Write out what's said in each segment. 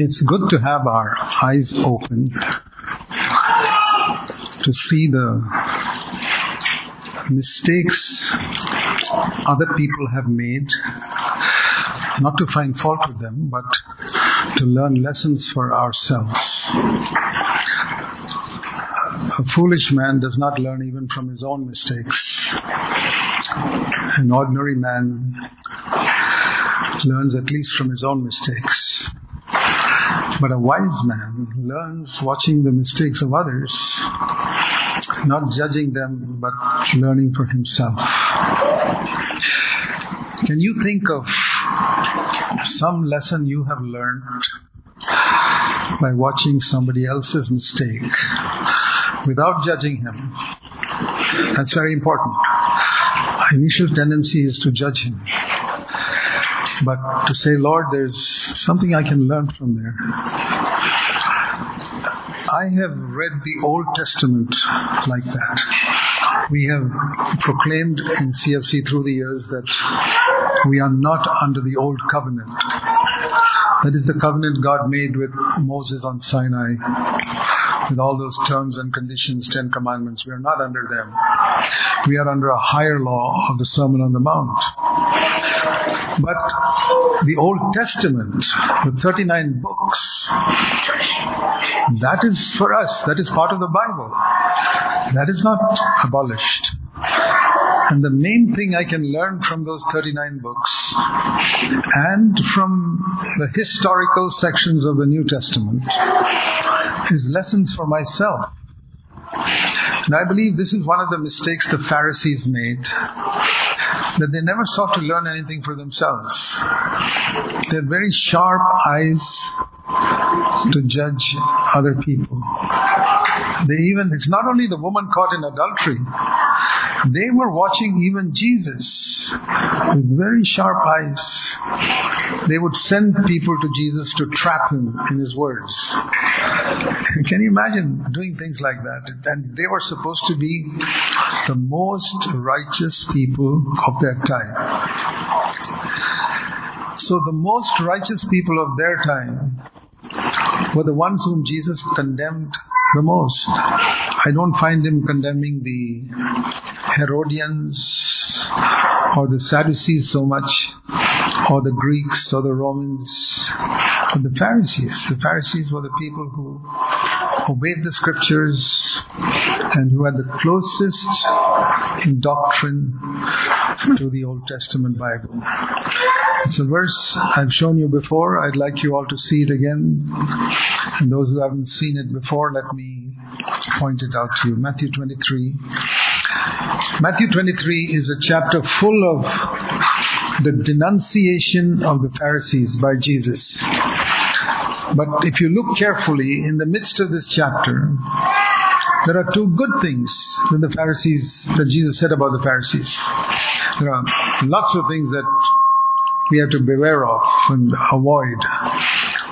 It's good to have our eyes open to see the mistakes other people have made, not to find fault with them, but to learn lessons for ourselves. A foolish man does not learn even from his own mistakes. An ordinary man learns at least from his own mistakes. But a wise man learns watching the mistakes of others, not judging them, but learning for himself. Can you think of some lesson you have learned by watching somebody else's mistake without judging him? That's very important. Our initial tendency is to judge him. But to say, Lord, there's something I can learn from there. I have read the Old Testament like that. We have proclaimed in CFC through the years that we are not under the Old Covenant. That is the covenant God made with Moses on Sinai with all those terms and conditions, Ten Commandments. We are not under them. We are under a higher law of the Sermon on the Mount. But the Old Testament, the 39 books, that is for us. That is part of the Bible. That is not abolished. And the main thing I can learn from those 39 books and from the historical sections of the New Testament is lessons for myself. And I believe this is one of the mistakes the Pharisees made. That they never sought to learn anything for themselves. They had very sharp eyes to judge other people. They even, it's not only the woman caught in adultery, they were watching even Jesus with very sharp eyes. They would send people to Jesus to trap him in his words. Can you imagine doing things like that? And they were supposed to be the most righteous people of their time. So the most righteous people of their time were the ones whom Jesus condemned the most. I don't find him condemning the Herodians or the Sadducees so much, or the Greeks or the Romans, or the Pharisees. The Pharisees were the people who obeyed the scriptures and who had the closest in doctrine to the Old Testament Bible. It's a verse I've shown you before. I'd like you all to see it again. And those who haven't seen it before, let me point it out to you. Matthew 23. Matthew 23 is a chapter full of the denunciation of the Pharisees by Jesus. But if you look carefully in the midst of this chapter, there are two good things that the Pharisees, that Jesus said about the Pharisees. There are lots of things that we have to beware of and avoid.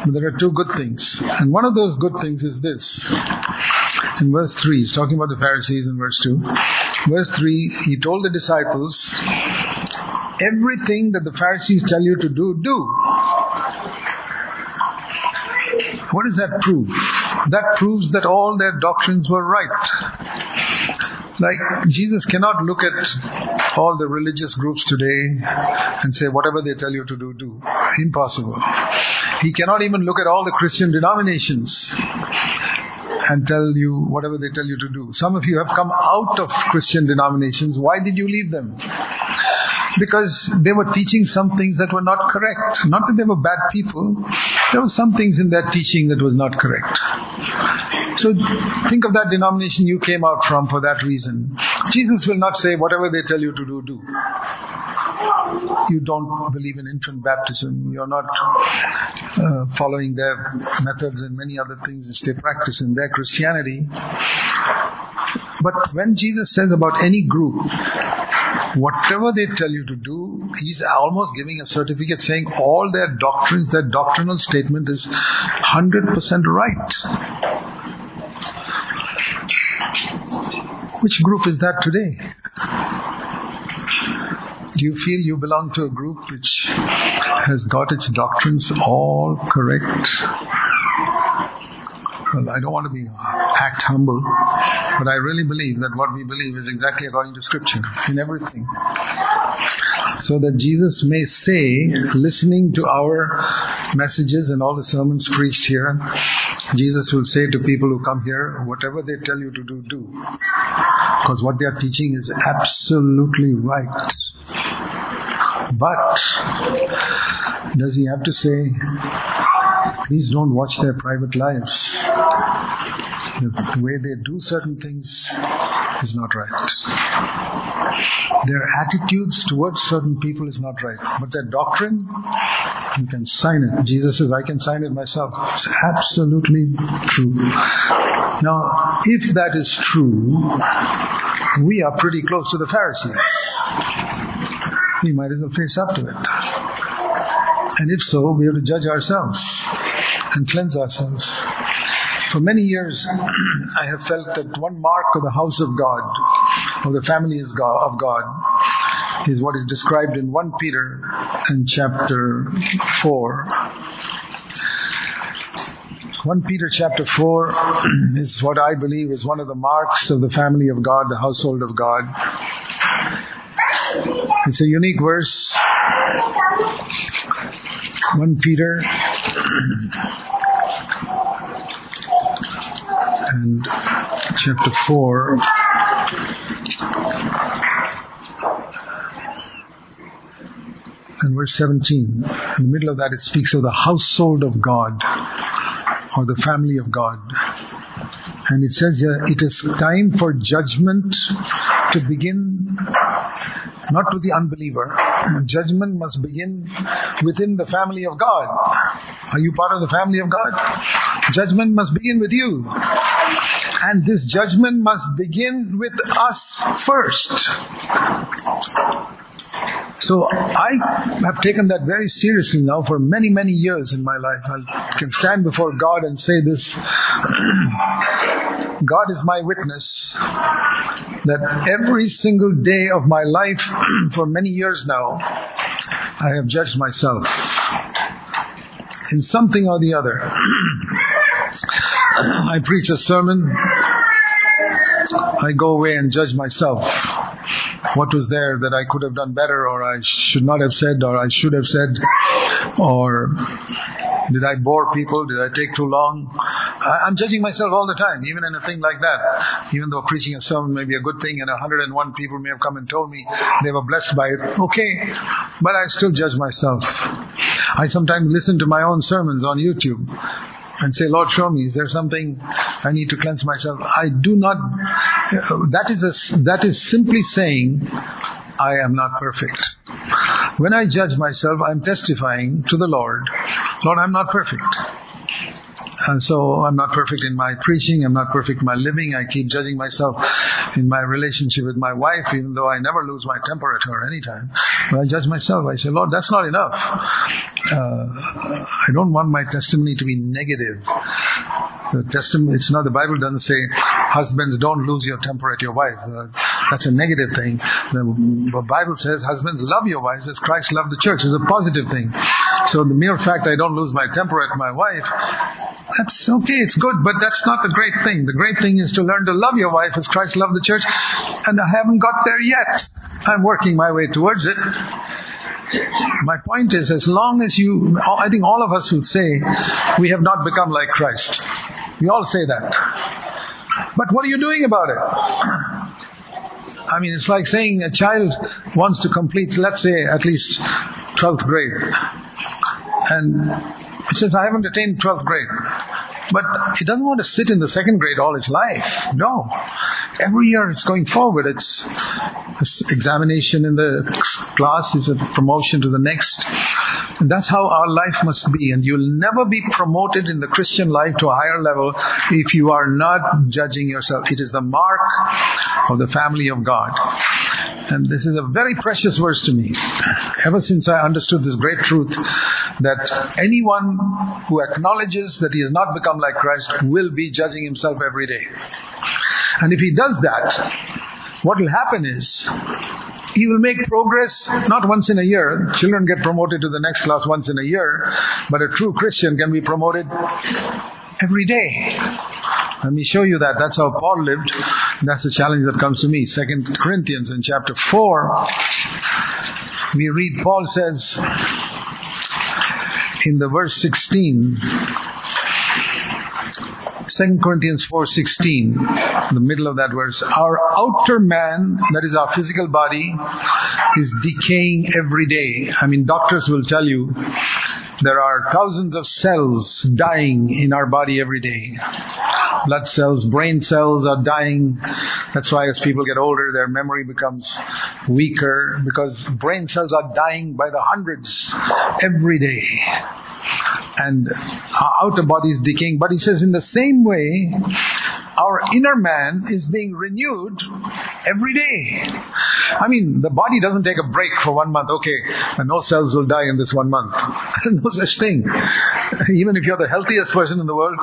But there are two good things. And one of those good things is this. In verse 3, he's talking about the Pharisees in verse 2. Verse 3, he told the disciples, everything that the Pharisees tell you to do, do. What does that prove? That proves that all their doctrines were right. Like, Jesus cannot look at all the religious groups today and say, whatever they tell you to do, do. Impossible. He cannot even look at all the Christian denominations and tell you whatever they tell you to do. Some of you have come out of Christian denominations. Why did you leave them? Because they were teaching some things that were not correct. Not that they were bad people. There were some things in their teaching that was not correct. So think of that denomination you came out from for that reason. Jesus will not say whatever they tell you to do, do. You don't believe in infant baptism. You're not uh, following their methods and many other things which they practice in their Christianity. But when Jesus says about any group, whatever they tell you to do, he's almost giving a certificate saying all their doctrines, their doctrinal statement is 100% right. Which group is that today? Do you feel you belong to a group which has got its doctrines all correct? Well, I don't want to be act humble, but I really believe that what we believe is exactly according to Scripture in everything. So that Jesus may say, listening to our messages and all the sermons preached here, Jesus will say to people who come here, whatever they tell you to do, do. Because what they are teaching is absolutely right. But does he have to say, please don't watch their private lives? The way they do certain things is not right. Their attitudes towards certain people is not right. But their doctrine, you can sign it. Jesus says, I can sign it myself. It's absolutely true. Now, if that is true, we are pretty close to the Pharisees. We might as well face up to it. And if so, we have to judge ourselves and cleanse ourselves. For many years, I have felt that one mark of the house of God, of the family of God, is what is described in 1 Peter in chapter 4. 1 Peter chapter 4 is what I believe is one of the marks of the family of God, the household of God. It's a unique verse. 1 Peter. And chapter 4 and verse 17 in the middle of that it speaks of the household of God or the family of God. And it says here it is time for judgment to begin not to the unbeliever. Judgment must begin within the family of God. Are you part of the family of God? Judgment must begin with you. And this judgment must begin with us first. So I have taken that very seriously now for many, many years in my life. I can stand before God and say this. God is my witness that every single day of my life for many years now, I have judged myself in something or the other. I preach a sermon, I go away and judge myself what was there that I could have done better or I should not have said or I should have said or did I bore people? Did I take too long? I, am judging myself all the time, even in a thing like that. Even though preaching a sermon may be a good thing and 101 people may have come and told me they were blessed by it. Okay. But I still judge myself. I sometimes listen to my own sermons on YouTube and say, Lord, show me, is there something I need to cleanse myself? I do not, that is, a, that is simply saying, I am not perfect. When I judge myself, I'm testifying to the Lord, Lord, I'm not perfect. And so I'm not perfect in my preaching, I'm not perfect in my living, I keep judging myself in my relationship with my wife, even though I never lose my temper at her anytime. But I judge myself, I say, Lord, that's not enough. Uh, I don't want my testimony to be negative. The testimony, it's not, the Bible doesn't say, husbands don't lose your temper at your wife. Uh, that's a negative thing. The Bible says husbands love your wives as Christ loved the church. It's a positive thing. So the mere fact I don't lose my temper at my wife, that's okay, it's good, but that's not the great thing. The great thing is to learn to love your wife as Christ loved the church, and I haven't got there yet. I'm working my way towards it. My point is, as long as you, I think all of us will say, we have not become like Christ. We all say that. But what are you doing about it? I mean, it's like saying a child wants to complete, let's say, at least 12th grade. And it says, I haven't attained 12th grade. But he doesn't want to sit in the second grade all his life. No. Every year it's going forward. It's examination in the class is a promotion to the next. And that's how our life must be. And you'll never be promoted in the Christian life to a higher level if you are not judging yourself. It is the mark of the family of God. And this is a very precious verse to me. Ever since I understood this great truth that anyone who acknowledges that he has not become like Christ will be judging himself every day. And if he does that, what will happen is he will make progress not once in a year. Children get promoted to the next class once in a year, but a true Christian can be promoted every day. Let me show you that. That's how Paul lived. That's the challenge that comes to me. Second Corinthians in chapter 4, we read Paul says in the verse 16, 2 Corinthians 4:16, the middle of that verse, our outer man, that is our physical body, is decaying every day. I mean, doctors will tell you there are thousands of cells dying in our body every day. Blood cells, brain cells are dying. That's why as people get older, their memory becomes weaker because brain cells are dying by the hundreds every day and our outer body is decaying. But he says in the same way, our inner man is being renewed every day. I mean, the body doesn't take a break for one month. Okay, no cells will die in this one month. no such thing. Even if you're the healthiest person in the world,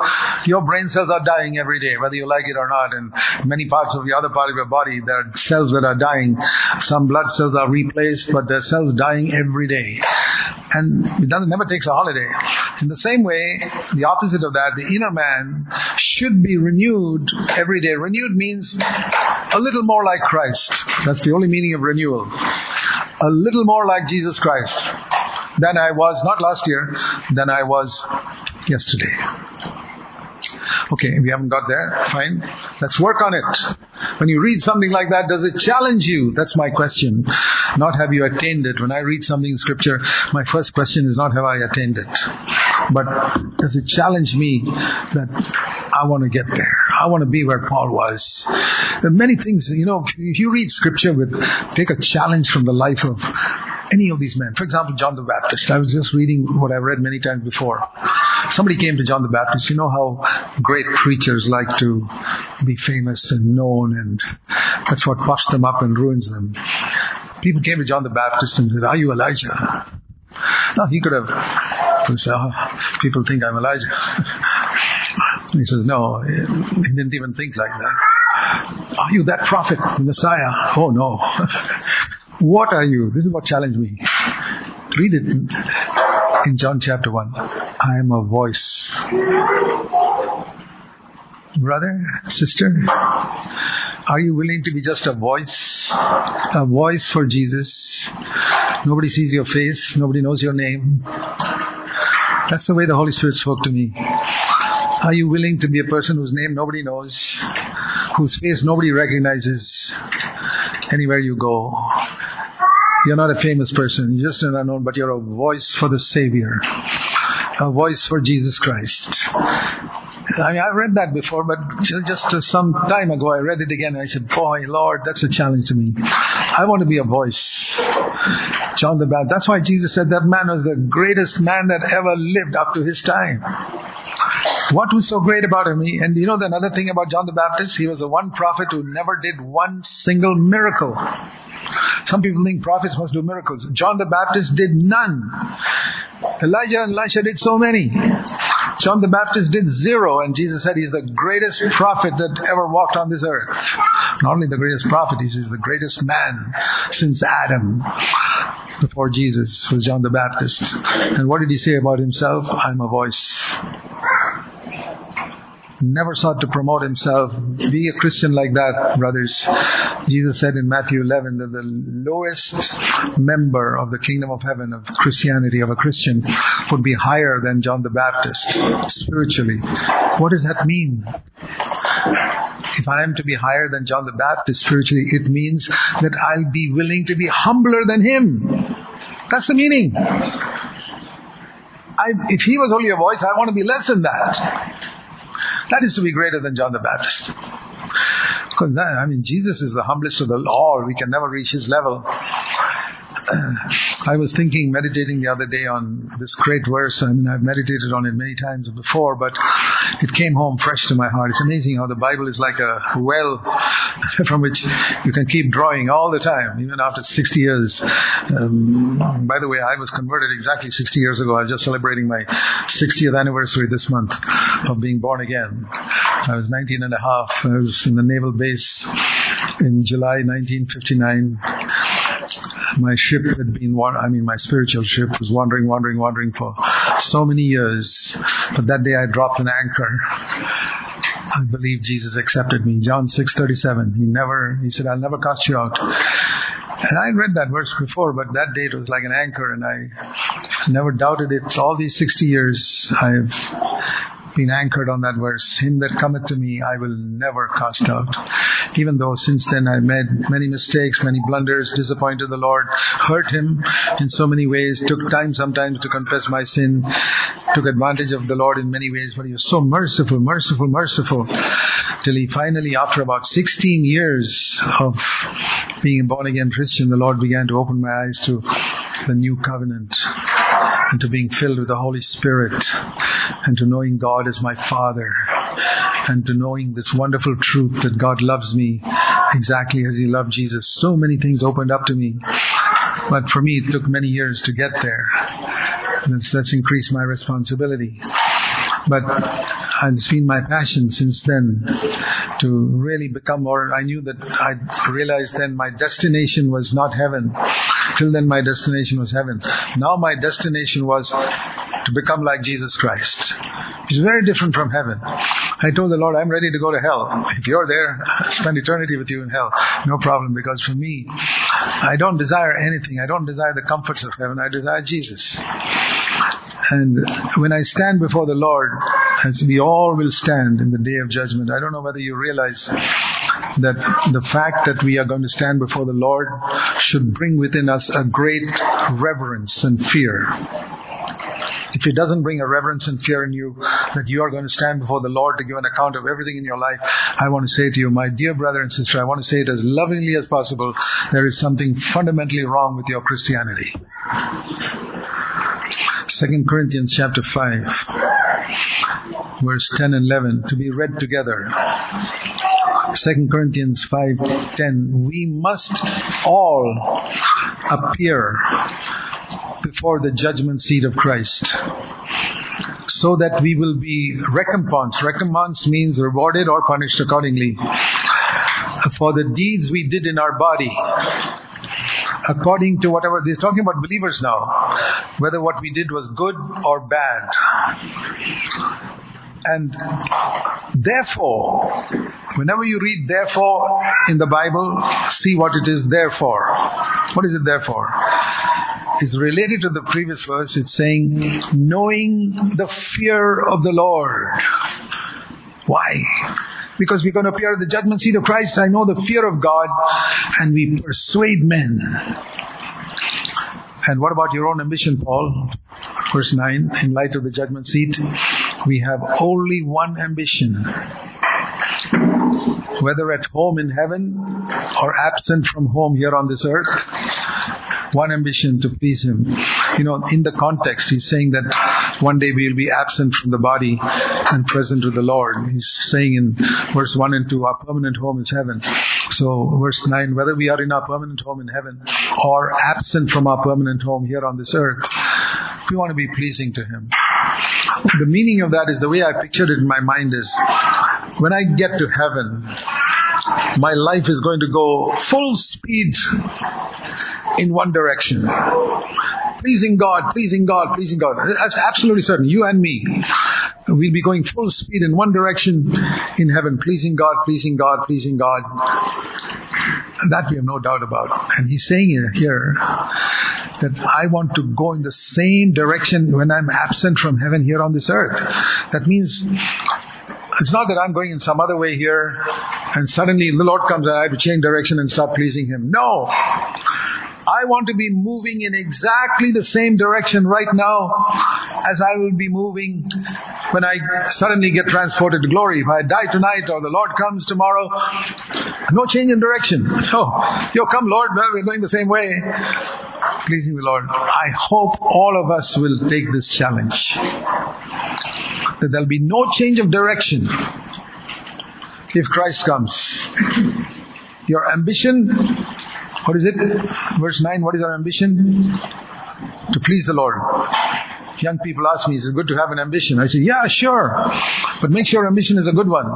your brain cells are dying every day, whether you like it or not. And many parts of the other part of your body, there are cells that are dying. Some blood cells are replaced, but there are cells dying every day. And it doesn't, never takes a holiday. In the same way, the opposite of that, the inner man should be renewed every day. Renewed means a little more like Christ. That's the only meaning of renewal. A little more like Jesus Christ than I was, not last year, than I was yesterday. Okay, we haven't got there. Fine. Let's work on it. When you read something like that, does it challenge you? That's my question. Not have you attained it. When I read something in scripture, my first question is not have I attained it. But does it challenge me that I want to get there? I want to be where Paul was. There are many things, you know, if you read scripture with, take a challenge from the life of any of these men. For example, John the Baptist. I was just reading what I've read many times before. Somebody came to John the Baptist. You know how great preachers like to be famous and known, and that's what puffs them up and ruins them. People came to John the Baptist and said, Are you Elijah? No, he could have said, oh, People think I'm Elijah. he says, No, he didn't even think like that. Are you that prophet, Messiah? Oh, no. what are you? This is what challenged me. Read it in John chapter 1. I am a voice. Brother, sister, are you willing to be just a voice? A voice for Jesus. Nobody sees your face. Nobody knows your name. That's the way the Holy Spirit spoke to me. Are you willing to be a person whose name nobody knows? Whose face nobody recognizes? Anywhere you go. You're not a famous person. You're just an unknown, but you're a voice for the Savior. A voice for Jesus Christ. I, mean, I've read that before, but just uh, some time ago I read it again and I said, boy, Lord, that's a challenge to me. I want to be a voice. John the Baptist. That's why Jesus said that man was the greatest man that ever lived up to his time. What was so great about him? And you know the another thing about John the Baptist? He was the one prophet who never did one single miracle. Some people think prophets must do miracles. John the Baptist did none. Elijah and Elisha did so many. John the Baptist did zero, and Jesus said he's the greatest prophet that ever walked on this earth. Not only the greatest prophet, he's the greatest man since Adam before Jesus was John the Baptist. And what did he say about himself? I'm a voice never sought to promote himself. Be a Christian like that, brothers. Jesus said in Matthew 11 that the lowest member of the kingdom of heaven, of Christianity, of a Christian, would be higher than John the Baptist, spiritually. What does that mean? If I am to be higher than John the Baptist spiritually, it means that I'll be willing to be humbler than him. That's the meaning. I, if he was only a voice, I want to be less than that. That is to be greater than John the Baptist. Because I mean, Jesus is the humblest of the all. We can never reach his level. I was thinking, meditating the other day on this great verse. I mean, I've meditated on it many times before, but it came home fresh to my heart. It's amazing how the Bible is like a well from which you can keep drawing all the time, even after 60 years. Um, by the way, I was converted exactly 60 years ago. I was just celebrating my 60th anniversary this month of being born again. I was 19 and a half. I was in the naval base in July 1959 my ship had been, I mean, my spiritual ship was wandering, wandering, wandering for so many years. But that day I dropped an anchor. I believe Jesus accepted me. John 6:37. He never he said I'll never cast you out. And I read that verse before, but that day it was like an anchor and I never doubted it. All these 60 years I've been anchored on that verse. Him that cometh to me, I will never cast out. Even though since then I made many mistakes, many blunders, disappointed the Lord, hurt Him in so many ways, took time sometimes to confess my sin, took advantage of the Lord in many ways, but He was so merciful, merciful, merciful, till He finally, after about 16 years of being a born again Christian, the Lord began to open my eyes to the new covenant and to being filled with the Holy Spirit and to knowing God as my Father and to knowing this wonderful truth that God loves me exactly as He loved Jesus. So many things opened up to me. But for me, it took many years to get there. That's, that's increased my responsibility. But it's been my passion since then to really become more. I knew that I realized then my destination was not heaven. Till then, my destination was heaven. Now, my destination was to become like Jesus Christ. It's very different from heaven. I told the Lord, I'm ready to go to hell. If you're there, I'll spend eternity with you in hell. No problem, because for me, I don't desire anything. I don't desire the comforts of heaven. I desire Jesus. And when I stand before the Lord, as we all will stand in the day of judgment, I don't know whether you realize that the fact that we are going to stand before the Lord should bring within us a great reverence and fear. If it doesn't bring a reverence and fear in you that you are going to stand before the Lord to give an account of everything in your life, I want to say to you, my dear brother and sister, I want to say it as lovingly as possible, there is something fundamentally wrong with your Christianity. 2 Corinthians chapter 5, verse 10 and 11, to be read together. 2 Corinthians 5:10 we must all appear before the judgment seat of Christ so that we will be recompensed recompense means rewarded or punished accordingly for the deeds we did in our body according to whatever he's talking about believers now whether what we did was good or bad and therefore whenever you read therefore in the bible see what it is therefore what is it therefore It's related to the previous verse it's saying knowing the fear of the lord why because we're going to appear at the judgment seat of Christ. I know the fear of God and we persuade men. And what about your own ambition, Paul? Verse 9, in light of the judgment seat, we have only one ambition. Whether at home in heaven or absent from home here on this earth, one ambition to please Him. You know, in the context, He's saying that one day we will be absent from the body and present with the Lord. He's saying in verse 1 and 2, our permanent home is heaven. So, verse 9, whether we are in our permanent home in heaven or absent from our permanent home here on this earth, we want to be pleasing to Him. The meaning of that is the way I pictured it in my mind is when I get to heaven, my life is going to go full speed in one direction. Pleasing God, pleasing God, pleasing God. That's absolutely certain. You and me. We'll be going full speed in one direction in heaven. Pleasing God, pleasing God, pleasing God. That we have no doubt about. And he's saying here that I want to go in the same direction when I'm absent from heaven here on this earth. That means it's not that I'm going in some other way here and suddenly the Lord comes and I have to change direction and stop pleasing Him. No. I want to be moving in exactly the same direction right now as I will be moving when I suddenly get transported to glory. If I die tonight or the Lord comes tomorrow, no change in direction. Oh, you come Lord, we're going the same way. Pleasing the Lord. I hope all of us will take this challenge. That there'll be no change of direction if Christ comes. Your ambition what is it? Verse 9, what is our ambition? To please the Lord. Young people ask me, is it good to have an ambition? I say, yeah, sure. But make sure ambition is a good one.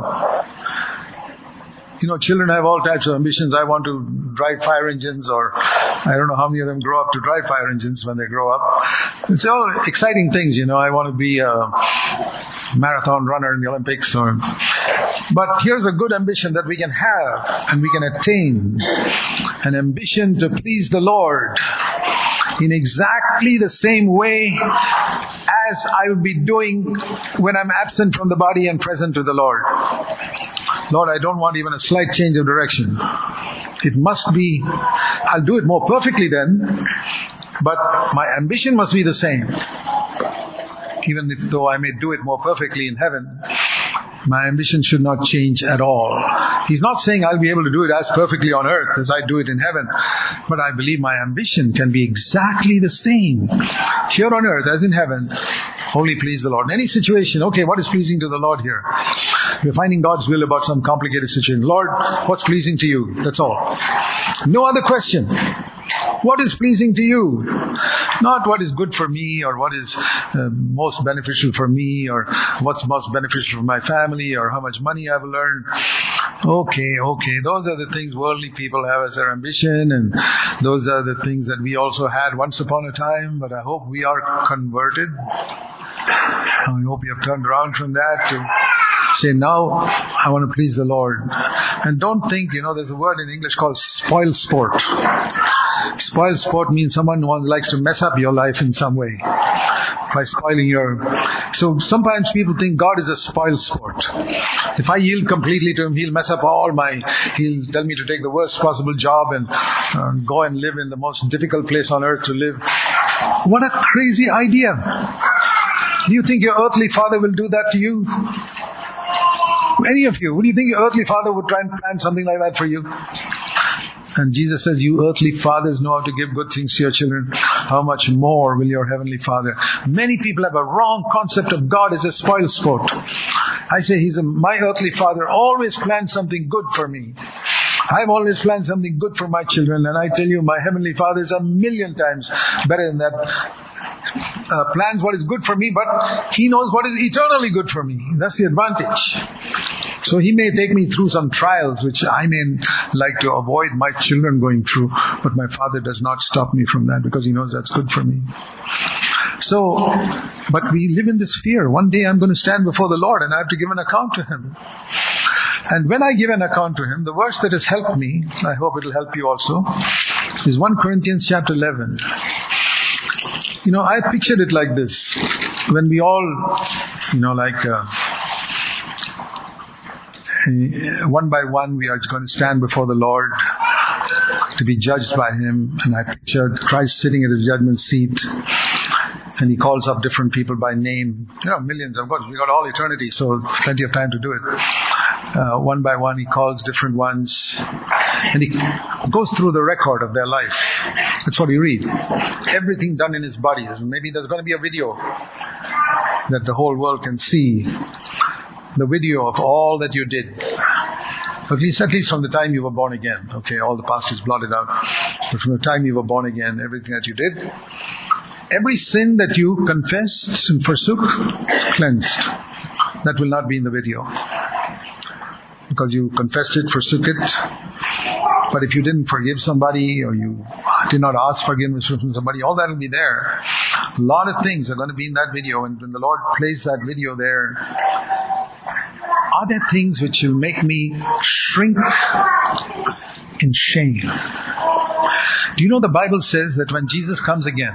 You know, children have all types of ambitions. I want to drive fire engines or I don't know how many of them grow up to drive fire engines when they grow up. It's all exciting things, you know. I want to be a marathon runner in the Olympics or, but here's a good ambition that we can have and we can attain. An ambition to please the Lord in exactly the same way as I will be doing when I'm absent from the body and present to the Lord. Lord, I don't want even a slight change of direction. It must be, I'll do it more perfectly then, but my ambition must be the same. Even if though I may do it more perfectly in heaven, my ambition should not change at all. He's not saying I'll be able to do it as perfectly on earth as I do it in heaven, but I believe my ambition can be exactly the same here on earth as in heaven. Only please the Lord. In any situation, okay, what is pleasing to the Lord here? We're finding God's will about some complicated situation. Lord, what's pleasing to you? That's all. No other question. What is pleasing to you? Not what is good for me or what is uh, most beneficial for me or what's most beneficial for my family or how much money I've earned. Okay, okay. Those are the things worldly people have as their ambition and those are the things that we also had once upon a time, but I hope we are converted. I hope you have turned around from that to say, now I want to please the Lord. And don't think, you know, there's a word in English called spoil sport. Spoil sport means someone who likes to mess up your life in some way by spoiling your. So sometimes people think God is a spoil sport. If I yield completely to Him, He'll mess up all my. He'll tell me to take the worst possible job and uh, go and live in the most difficult place on earth to live. What a crazy idea! Do you think your earthly father will do that to you? Any of you, would you think your earthly father would try and plan something like that for you? And Jesus says, you earthly fathers know how to give good things to your children. How much more will your heavenly father? Many people have a wrong concept of God as a spoil sport. I say he's a, my earthly father always plans something good for me. I've always planned something good for my children and I tell you my heavenly father is a million times better than that uh, plans what is good for me, but He knows what is eternally good for me. That's the advantage. So He may take me through some trials which I may like to avoid my children going through, but my Father does not stop me from that because He knows that's good for me. So, but we live in this fear. One day I'm going to stand before the Lord and I have to give an account to Him. And when I give an account to Him, the verse that has helped me, I hope it will help you also, is 1 Corinthians chapter 11. You know, I pictured it like this. When we all, you know, like, uh, one by one we are going to stand before the Lord to be judged by Him. And I pictured Christ sitting at His judgment seat and He calls up different people by name. You know, millions of course. We got all eternity, so plenty of time to do it. Uh, one by one, He calls different ones and He goes through the record of their life. That's what we read. Everything done in His body. Maybe there's going to be a video that the whole world can see the video of all that you did. At least, at least from the time you were born again. Okay, all the past is blotted out. But from the time you were born again, everything that you did, every sin that you confessed and forsook is cleansed. That will not be in the video. Because you confessed it, forsook it. But if you didn't forgive somebody or you did not ask forgiveness from somebody, all that will be there. A lot of things are going to be in that video and when the Lord plays that video there, are there things which will make me shrink in shame? Do you know the Bible says that when Jesus comes again,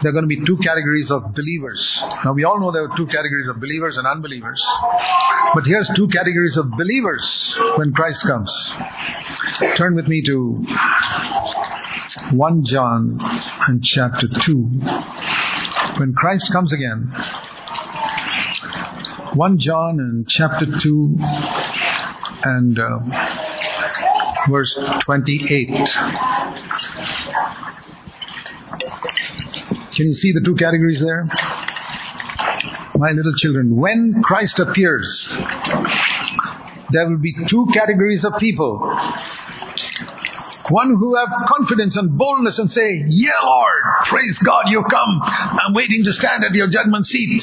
there are going to be two categories of believers. Now we all know there are two categories of believers and unbelievers. But here's two categories of believers when Christ comes. Turn with me to 1 John and chapter 2. When Christ comes again, 1 John and chapter 2 and uh, verse 28. Can you see the two categories there? My little children, when Christ appears, there will be two categories of people. One who have confidence and boldness and say, Yeah, Lord, praise God, you come. I'm waiting to stand at your judgment seat.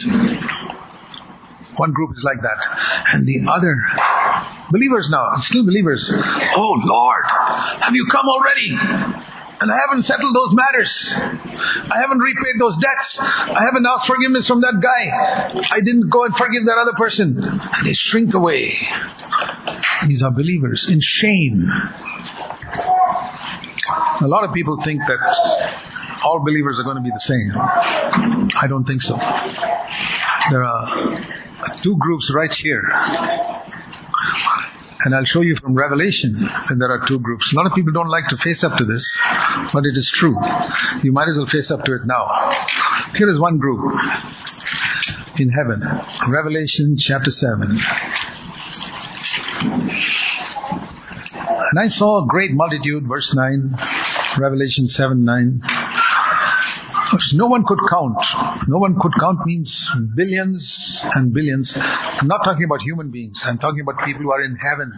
One group is like that. And the other Believers now, still believers. Oh Lord, have you come already? And I haven't settled those matters. I haven't repaid those debts. I haven't asked forgiveness from that guy. I didn't go and forgive that other person. And they shrink away. These are believers in shame. A lot of people think that all believers are going to be the same. I don't think so. There are two groups right here. And I'll show you from Revelation that there are two groups. A lot of people don't like to face up to this, but it is true. You might as well face up to it now. Here is one group in heaven. Revelation chapter 7. And I saw a great multitude, verse 9, Revelation 7 9. No one could count. No one could count means billions and billions. I'm not talking about human beings. I'm talking about people who are in heaven.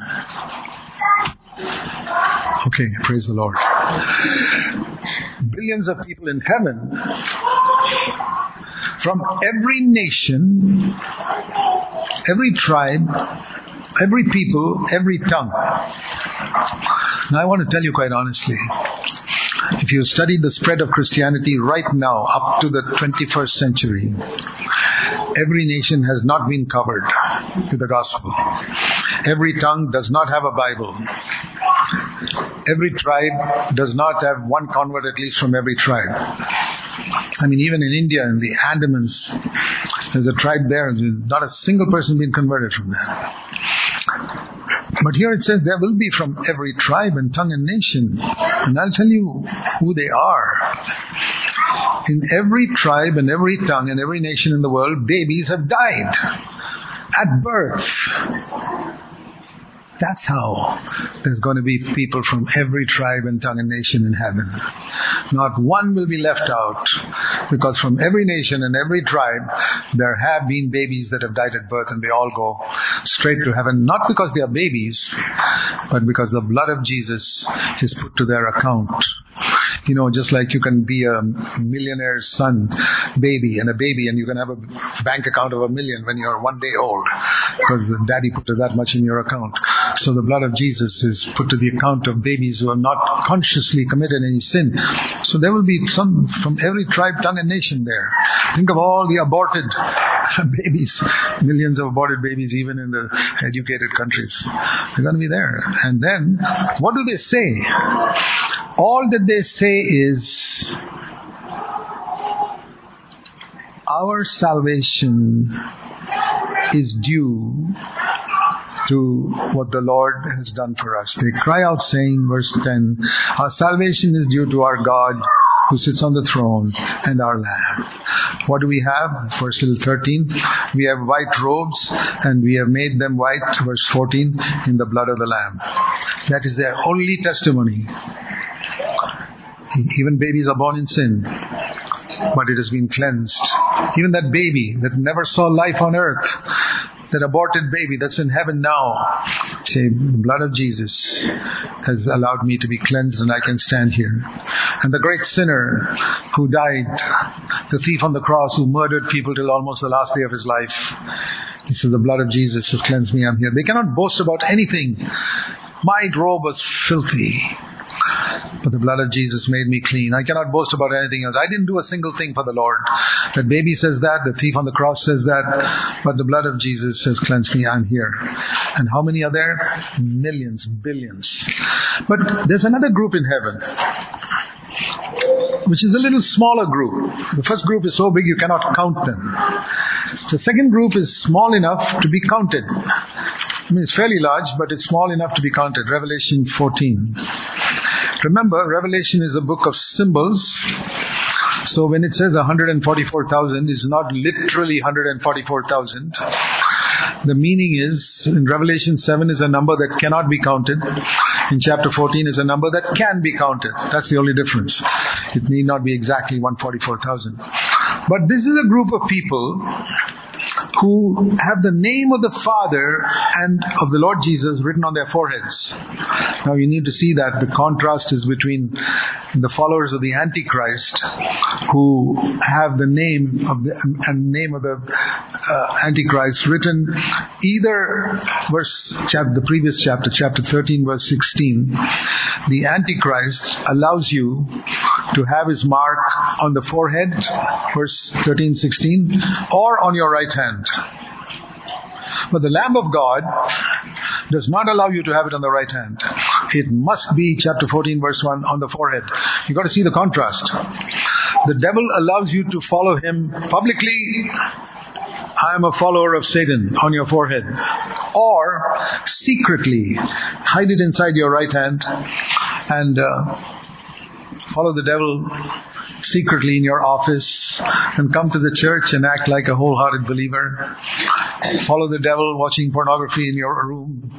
Okay, praise the Lord. Billions of people in heaven from every nation, every tribe, every people, every tongue. Now I want to tell you quite honestly, if you study the spread of Christianity right now up to the 21st century, every nation has not been covered with the gospel. Every tongue does not have a Bible. Every tribe does not have one convert at least from every tribe. I mean, even in India, in the Andamans, there's a tribe there, not a single person been converted from that. But here it says there will be from every tribe and tongue and nation. And I'll tell you who they are. In every tribe and every tongue and every nation in the world, babies have died at birth. That's how there's going to be people from every tribe and tongue and nation in heaven. Not one will be left out because from every nation and every tribe there have been babies that have died at birth and they all go straight to heaven. Not because they are babies, but because the blood of Jesus is put to their account. You know, just like you can be a millionaire's son, baby, and a baby, and you can have a bank account of a million when you're one day old, because the daddy put that much in your account. So the blood of Jesus is put to the account of babies who have not consciously committed any sin. So there will be some from every tribe, tongue, and nation there. Think of all the aborted babies, millions of aborted babies, even in the educated countries. They're going to be there. And then, what do they say? All that they say is, our salvation is due to what the Lord has done for us. They cry out saying, verse 10, our salvation is due to our God who sits on the throne and our Lamb. What do we have? Verse 13, we have white robes and we have made them white, verse 14, in the blood of the Lamb. That is their only testimony. Even babies are born in sin, but it has been cleansed. Even that baby that never saw life on earth, that aborted baby that's in heaven now, say, the blood of Jesus has allowed me to be cleansed and I can stand here. And the great sinner who died, the thief on the cross who murdered people till almost the last day of his life, he says, the blood of Jesus has cleansed me, I'm here. They cannot boast about anything. My robe was filthy. But the blood of Jesus made me clean. I cannot boast about anything else. I didn't do a single thing for the Lord. That baby says that, the thief on the cross says that, but the blood of Jesus has cleansed me. I'm here. And how many are there? Millions, billions. But there's another group in heaven which is a little smaller group. The first group is so big you cannot count them. The second group is small enough to be counted. I mean, it's fairly large, but it's small enough to be counted. Revelation 14. Remember, Revelation is a book of symbols. So when it says 144,000, it's not literally 144,000. The meaning is, in Revelation 7 is a number that cannot be counted. In chapter 14 is a number that can be counted. That's the only difference. It need not be exactly 144,000. But this is a group of people who have the name of the Father and of the Lord Jesus written on their foreheads. Now you need to see that the contrast is between the followers of the Antichrist who have the name of the and name of the uh, Antichrist written either verse chapter, the previous chapter, chapter 13, verse 16. The Antichrist allows you to have his mark on the forehead, verse 13, 16, or on your right hand. But the Lamb of God does not allow you to have it on the right hand. It must be, chapter 14, verse 1, on the forehead. You've got to see the contrast. The devil allows you to follow him publicly. I am a follower of Satan on your forehead. Or secretly, hide it inside your right hand and uh, follow the devil secretly in your office and come to the church and act like a wholehearted believer. Follow the devil watching pornography in your room,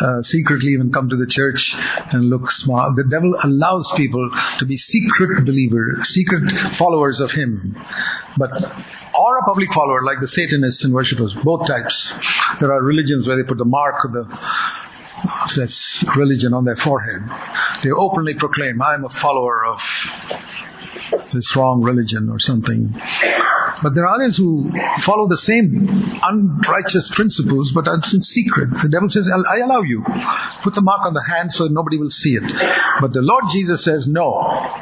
uh, secretly even come to the church and look smart. The devil allows people to be secret believers, secret followers of him. But or a public follower like the Satanists and worshippers, both types. There are religions where they put the mark of the that's religion on their forehead. They openly proclaim, I am a follower of this wrong religion or something. But there are others who follow the same unrighteous principles, but it's in secret. The devil says, I allow you. Put the mark on the hand so nobody will see it. But the Lord Jesus says, no.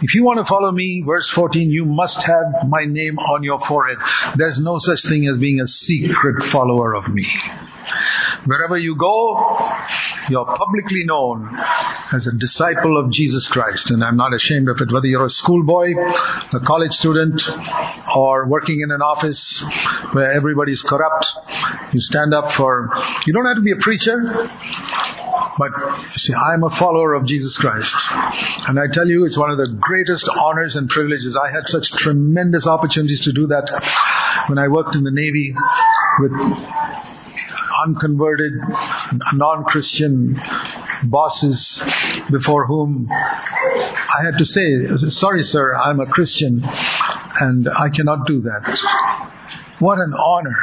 If you want to follow me, verse 14, you must have my name on your forehead. There's no such thing as being a secret follower of me. Wherever you go, you're publicly known as a disciple of Jesus Christ. And I'm not ashamed of it. Whether you're a schoolboy, a college student, or working in an office where everybody's corrupt, you stand up for, you don't have to be a preacher, but you see, I'm a follower of Jesus Christ. And I tell you, it's one of the greatest honors and privileges. I had such tremendous opportunities to do that when I worked in the Navy with unconverted, non-Christian bosses before whom I had to say, sorry sir, I'm a Christian and I cannot do that. What an honor.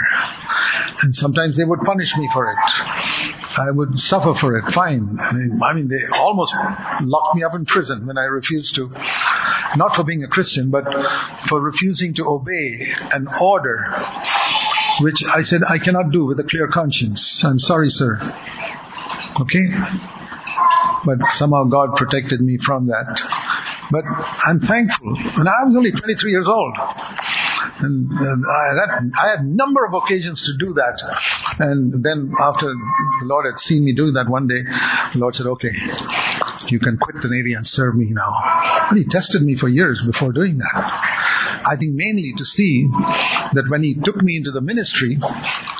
And sometimes they would punish me for it. I would suffer for it, fine. I mean, they almost locked me up in prison when I refused to. Not for being a Christian, but for refusing to obey an order which I said I cannot do with a clear conscience. I'm sorry, sir. Okay? But somehow God protected me from that. But I'm thankful. And I was only 23 years old. And, I, that, I had a number of occasions to do that. And then after the Lord had seen me do that one day, the Lord said, okay, you can quit the Navy and serve me now. And He tested me for years before doing that. I think mainly to see that when he took me into the ministry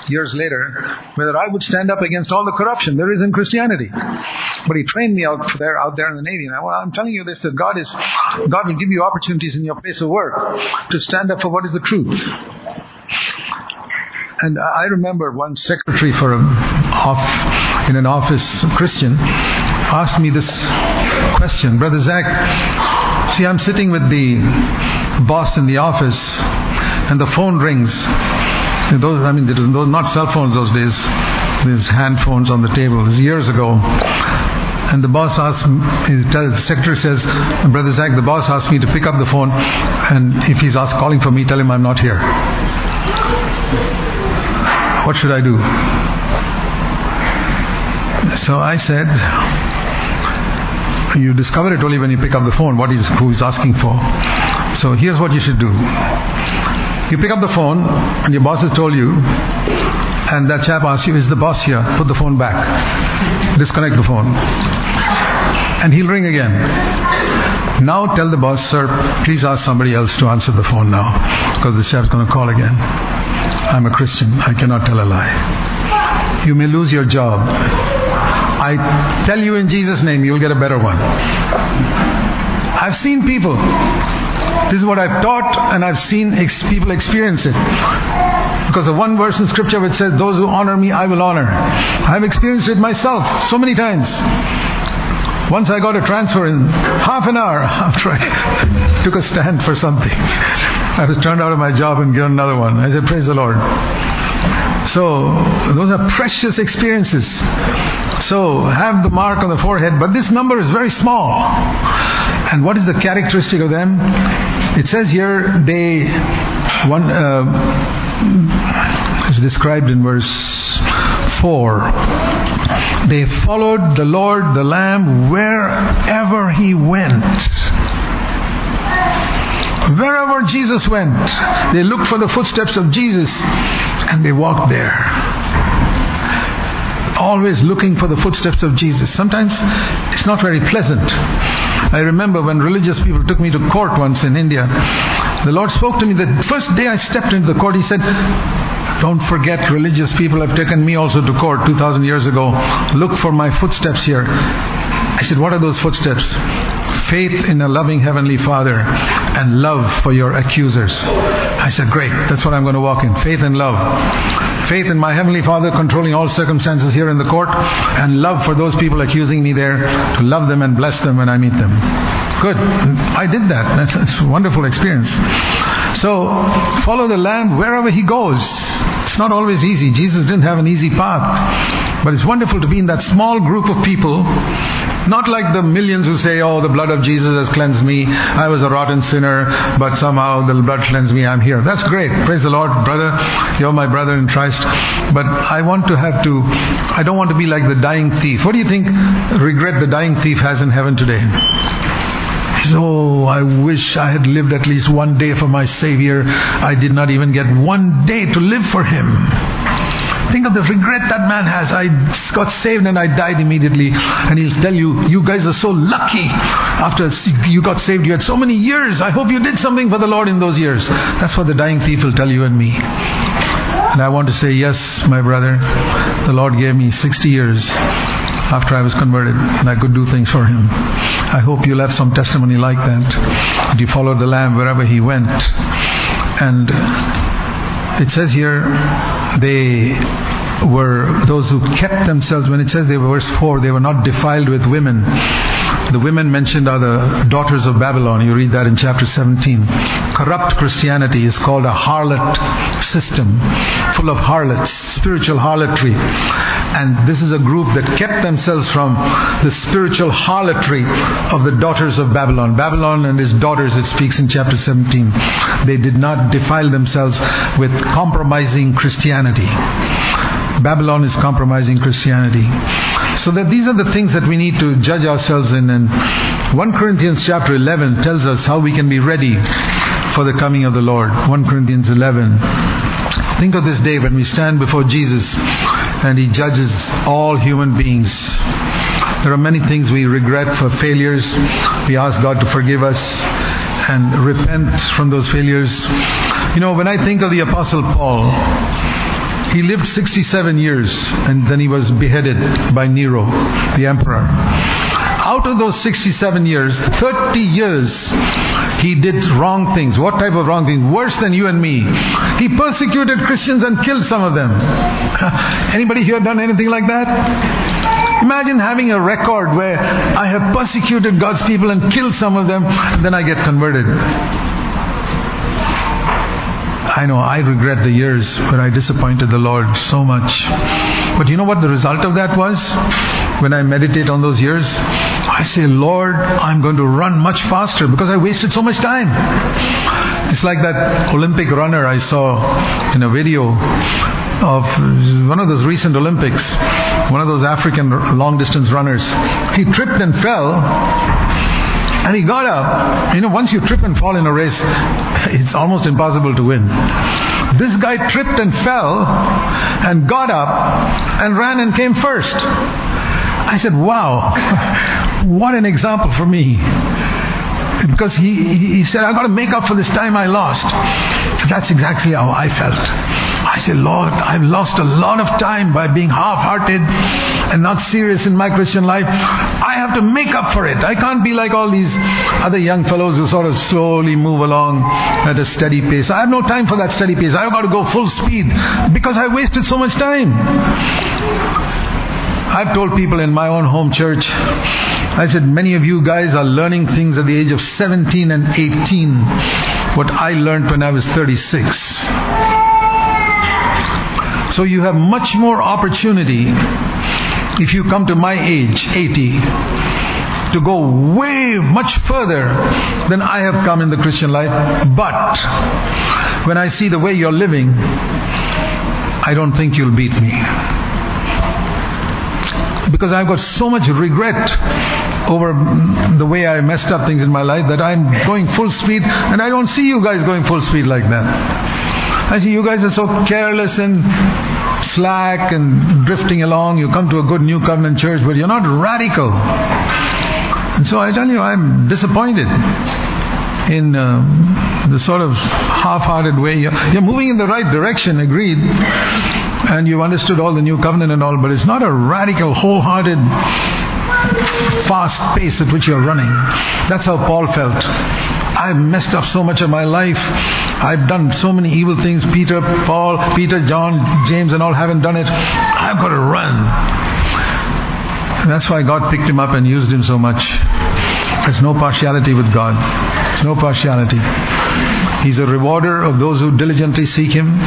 years later, whether I would stand up against all the corruption there is in Christianity. But he trained me out there, out there in the Navy. And I, am telling you this, that God is, God will give you opportunities in your place of work to stand up for what is the truth. And I remember one secretary for a, off, in an office, Christian, asked me this question, Brother Zac, see I'm sitting with the boss in the office and the phone rings. Those, I mean, was not cell phones those days. There's hand phones on the table. Years ago. And the boss asked, the secretary says, Brother Zac, the boss asked me to pick up the phone, and if he's asked, calling for me, tell him I'm not here. What should I do? So I said, you discover it only when you pick up the phone, what is, who is asking for. So here's what you should do. You pick up the phone and your boss has told you and that chap asks you, is the boss here? Put the phone back. Disconnect the phone. And he'll ring again. Now tell the boss, sir, please ask somebody else to answer the phone now. Because the chap's going to call again. I'm a Christian. I cannot tell a lie. You may lose your job. I tell you in Jesus' name, you'll get a better one. I've seen people this is what I've taught and I've seen ex- people experience it. Because the one verse in scripture which says, those who honor me, I will honor. I've experienced it myself so many times. Once I got a transfer in half an hour after I took a stand for something. I was turned out of my job and given another one. I said, praise the Lord. So, those are precious experiences. So, have the mark on the forehead, but this number is very small. And what is the characteristic of them? It says here they one. Uh, as described in verse 4. They followed the Lord, the Lamb, wherever he went. Wherever Jesus went, they looked for the footsteps of Jesus and they walked there. Always looking for the footsteps of Jesus. Sometimes it's not very pleasant. I remember when religious people took me to court once in India, the Lord spoke to me the first day I stepped into the court. He said, Don't forget, religious people have taken me also to court 2,000 years ago. Look for my footsteps here. I said, What are those footsteps? Faith in a loving Heavenly Father and love for your accusers. I said, Great, that's what I'm going to walk in. Faith and love. Faith in my Heavenly Father controlling all circumstances here in the court and love for those people accusing me there to love them and bless them when I meet them. Good. I did that. That's a wonderful experience. So follow the Lamb wherever He goes. It's not always easy. Jesus didn't have an easy path. But it's wonderful to be in that small group of people, not like the millions who say, oh, the blood of Jesus has cleansed me. I was a rotten sinner, but somehow the blood cleansed me. I'm here. That's great. Praise the Lord, brother. You're my brother in Christ. But I want to have to, I don't want to be like the dying thief. What do you think regret the dying thief has in heaven today? Oh, I wish I had lived at least one day for my Savior. I did not even get one day to live for Him. Think of the regret that man has. I got saved and I died immediately. And he'll tell you, you guys are so lucky. After you got saved, you had so many years. I hope you did something for the Lord in those years. That's what the dying thief will tell you and me. And I want to say, yes, my brother, the Lord gave me 60 years after I was converted and I could do things for him. I hope you'll have some testimony like that. That you followed the Lamb wherever he went. And it says here, they were those who kept themselves, when it says they were verse 4, they were not defiled with women. The women mentioned are the daughters of Babylon. You read that in chapter 17. Corrupt Christianity is called a harlot system, full of harlots, spiritual harlotry. And this is a group that kept themselves from the spiritual harlotry of the daughters of Babylon. Babylon and his daughters, it speaks in chapter 17. They did not defile themselves with compromising Christianity. Babylon is compromising Christianity. So that these are the things that we need to judge ourselves in. And 1 Corinthians chapter 11 tells us how we can be ready for the coming of the Lord. 1 Corinthians 11. Think of this day when we stand before Jesus and He judges all human beings. There are many things we regret for failures. We ask God to forgive us and repent from those failures. You know, when I think of the Apostle Paul, he lived 67 years and then he was beheaded by Nero, the emperor. Out of those 67 years, 30 years he did wrong things. What type of wrong things? Worse than you and me. He persecuted Christians and killed some of them. Anybody here done anything like that? Imagine having a record where I have persecuted God's people and killed some of them, then I get converted. I know I regret the years where I disappointed the Lord so much. But you know what the result of that was? When I meditate on those years, I say, Lord, I'm going to run much faster because I wasted so much time. It's like that Olympic runner I saw in a video of one of those recent Olympics, one of those African long distance runners. He tripped and fell and he got up. You know, once you trip and fall in a race, it's almost impossible to win. This guy tripped and fell and got up and ran and came first. I said, wow, what an example for me. Because he, he said, I've got to make up for this time I lost. That's exactly how I felt. I said, Lord, I've lost a lot of time by being half hearted and not serious in my Christian life. I have to make up for it. I can't be like all these other young fellows who sort of slowly move along at a steady pace. I have no time for that steady pace. I've got to go full speed because I wasted so much time. I've told people in my own home church, I said, many of you guys are learning things at the age of 17 and 18, what I learned when I was 36. So you have much more opportunity if you come to my age, 80, to go way much further than I have come in the Christian life. But when I see the way you're living, I don't think you'll beat me. Because I've got so much regret over the way I messed up things in my life that I'm going full speed and I don't see you guys going full speed like that. I see you guys are so careless and slack and drifting along. You come to a good new covenant church, but you're not radical. And so I tell you, I'm disappointed in uh, the sort of half-hearted way. You're, you're moving in the right direction, agreed, and you've understood all the new covenant and all, but it's not a radical, wholehearted, fast pace at which you're running. That's how Paul felt. I've messed up so much of my life. I've done so many evil things. Peter, Paul, Peter, John, James, and all haven't done it. I've got to run. And that's why God picked him up and used him so much. There's no partiality with God. There's no partiality. He's a rewarder of those who diligently seek Him.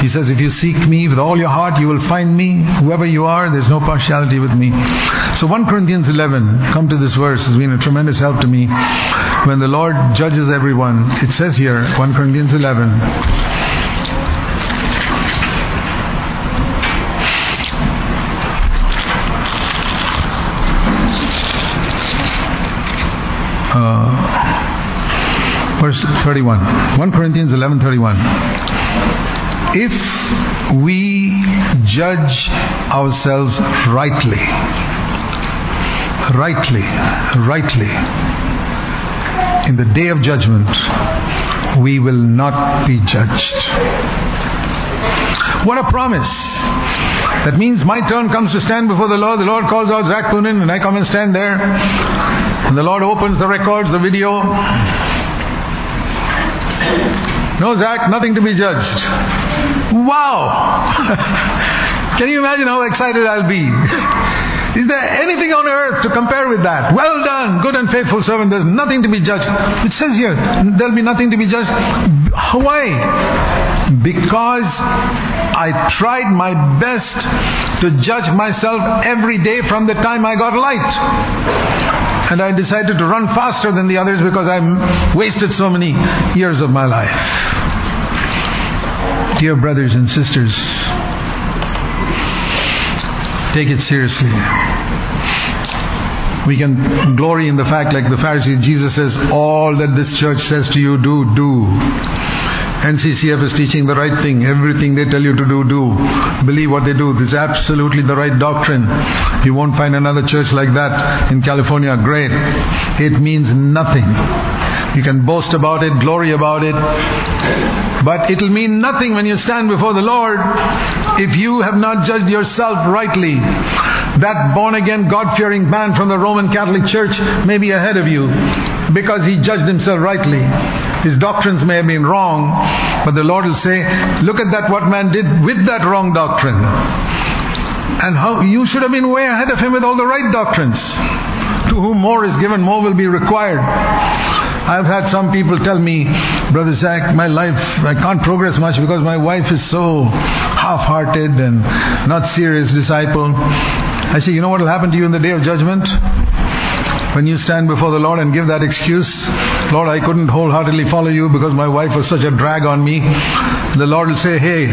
He says, if you seek me with all your heart, you will find me. Whoever you are, there's no partiality with me. So 1 Corinthians 11, come to this verse, has been a tremendous help to me. When the Lord judges everyone, it says here, 1 Corinthians 11, 31 1 corinthians 11:31 if we judge ourselves rightly rightly rightly in the day of judgment we will not be judged what a promise that means my turn comes to stand before the Lord. The Lord calls out Zac Poonen and I come and stand there. And the Lord opens the records, the video. No, Zac, nothing to be judged. Wow! Can you imagine how excited I'll be? Is there anything on earth to compare with that? Well done, good and faithful servant. There's nothing to be judged. It says here, there'll be nothing to be judged. Why? Because I tried my best to judge myself every day from the time I got light. And I decided to run faster than the others because I wasted so many years of my life. Dear brothers and sisters, take it seriously. We can glory in the fact, like the Pharisees, Jesus says, all that this church says to you, do, do. NCCF is teaching the right thing. Everything they tell you to do, do. Believe what they do. This is absolutely the right doctrine. You won't find another church like that in California. Great. It means nothing. You can boast about it, glory about it, but it'll mean nothing when you stand before the Lord if you have not judged yourself rightly. That born again, God fearing man from the Roman Catholic Church may be ahead of you because he judged himself rightly. His doctrines may have been wrong, but the Lord will say, Look at that, what man did with that wrong doctrine. And how you should have been way ahead of him with all the right doctrines. To whom more is given, more will be required. I've had some people tell me, Brother Zac, my life, I can't progress much because my wife is so half-hearted and not serious disciple. I say, you know what will happen to you in the day of judgment? When you stand before the Lord and give that excuse, Lord, I couldn't wholeheartedly follow you because my wife was such a drag on me. The Lord will say, hey,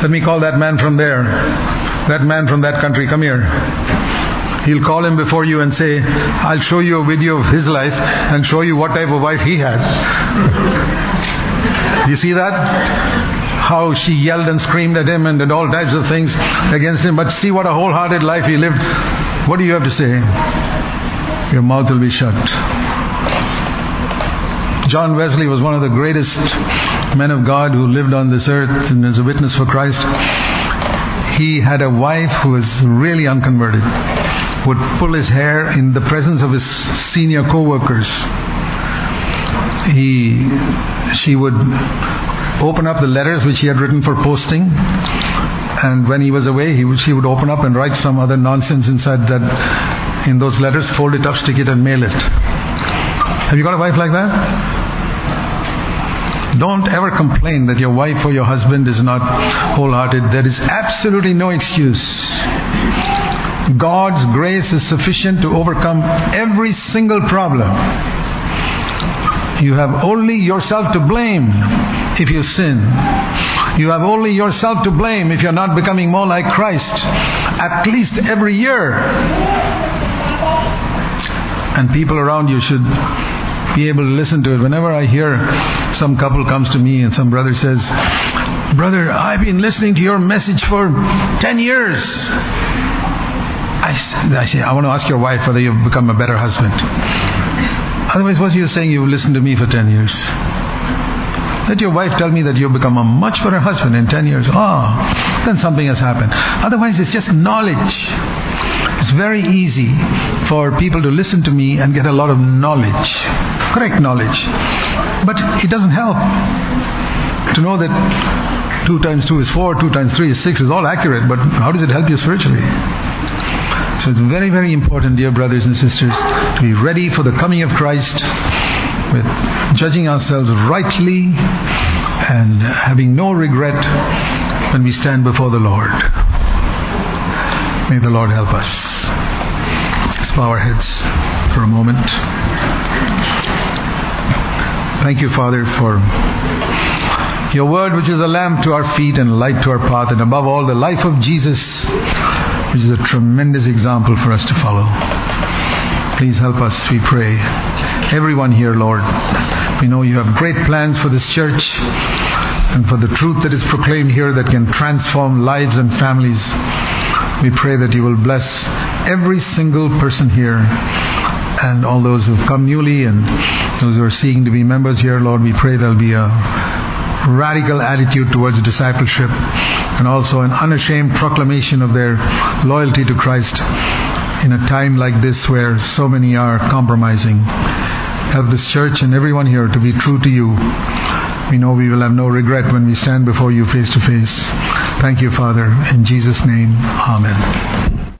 let me call that man from there. That man from that country, come here. He'll call him before you and say, I'll show you a video of his life and show you what type of wife he had. you see that? How she yelled and screamed at him and did all types of things against him. But see what a wholehearted life he lived. What do you have to say? Your mouth will be shut. John Wesley was one of the greatest men of God who lived on this earth and is a witness for Christ. He had a wife who was really unconverted would pull his hair in the presence of his senior co-workers. He, she would open up the letters which he had written for posting, and when he was away, he would, she would open up and write some other nonsense inside that, in those letters, fold it up, stick it, and mail it. Have you got a wife like that? Don't ever complain that your wife or your husband is not wholehearted. There is absolutely no excuse. God's grace is sufficient to overcome every single problem. You have only yourself to blame if you sin. You have only yourself to blame if you're not becoming more like Christ at least every year. And people around you should be able to listen to it. Whenever I hear some couple comes to me and some brother says, Brother, I've been listening to your message for 10 years. I, I say, I want to ask your wife whether you've become a better husband. Otherwise, what are you saying you've listened to me for 10 years? Let your wife tell me that you've become a much better husband in 10 years. Ah, oh, then something has happened. Otherwise, it's just knowledge. It's very easy for people to listen to me and get a lot of knowledge, correct knowledge. But it doesn't help to know that 2 times 2 is 4, 2 times 3 is 6 is all accurate, but how does it help you spiritually? So it's very, very important, dear brothers and sisters, to be ready for the coming of Christ with judging ourselves rightly and having no regret when we stand before the Lord. May the Lord help us. Let's bow our heads for a moment. Thank you, Father, for your word, which is a lamp to our feet and light to our path, and above all, the life of Jesus which is a tremendous example for us to follow. Please help us, we pray. Everyone here, Lord, we know you have great plans for this church and for the truth that is proclaimed here that can transform lives and families. We pray that you will bless every single person here and all those who have come newly and those who are seeking to be members here, Lord, we pray there'll be a radical attitude towards discipleship and also an unashamed proclamation of their loyalty to Christ in a time like this where so many are compromising. Help this church and everyone here to be true to you. We know we will have no regret when we stand before you face to face. Thank you, Father. In Jesus' name, Amen.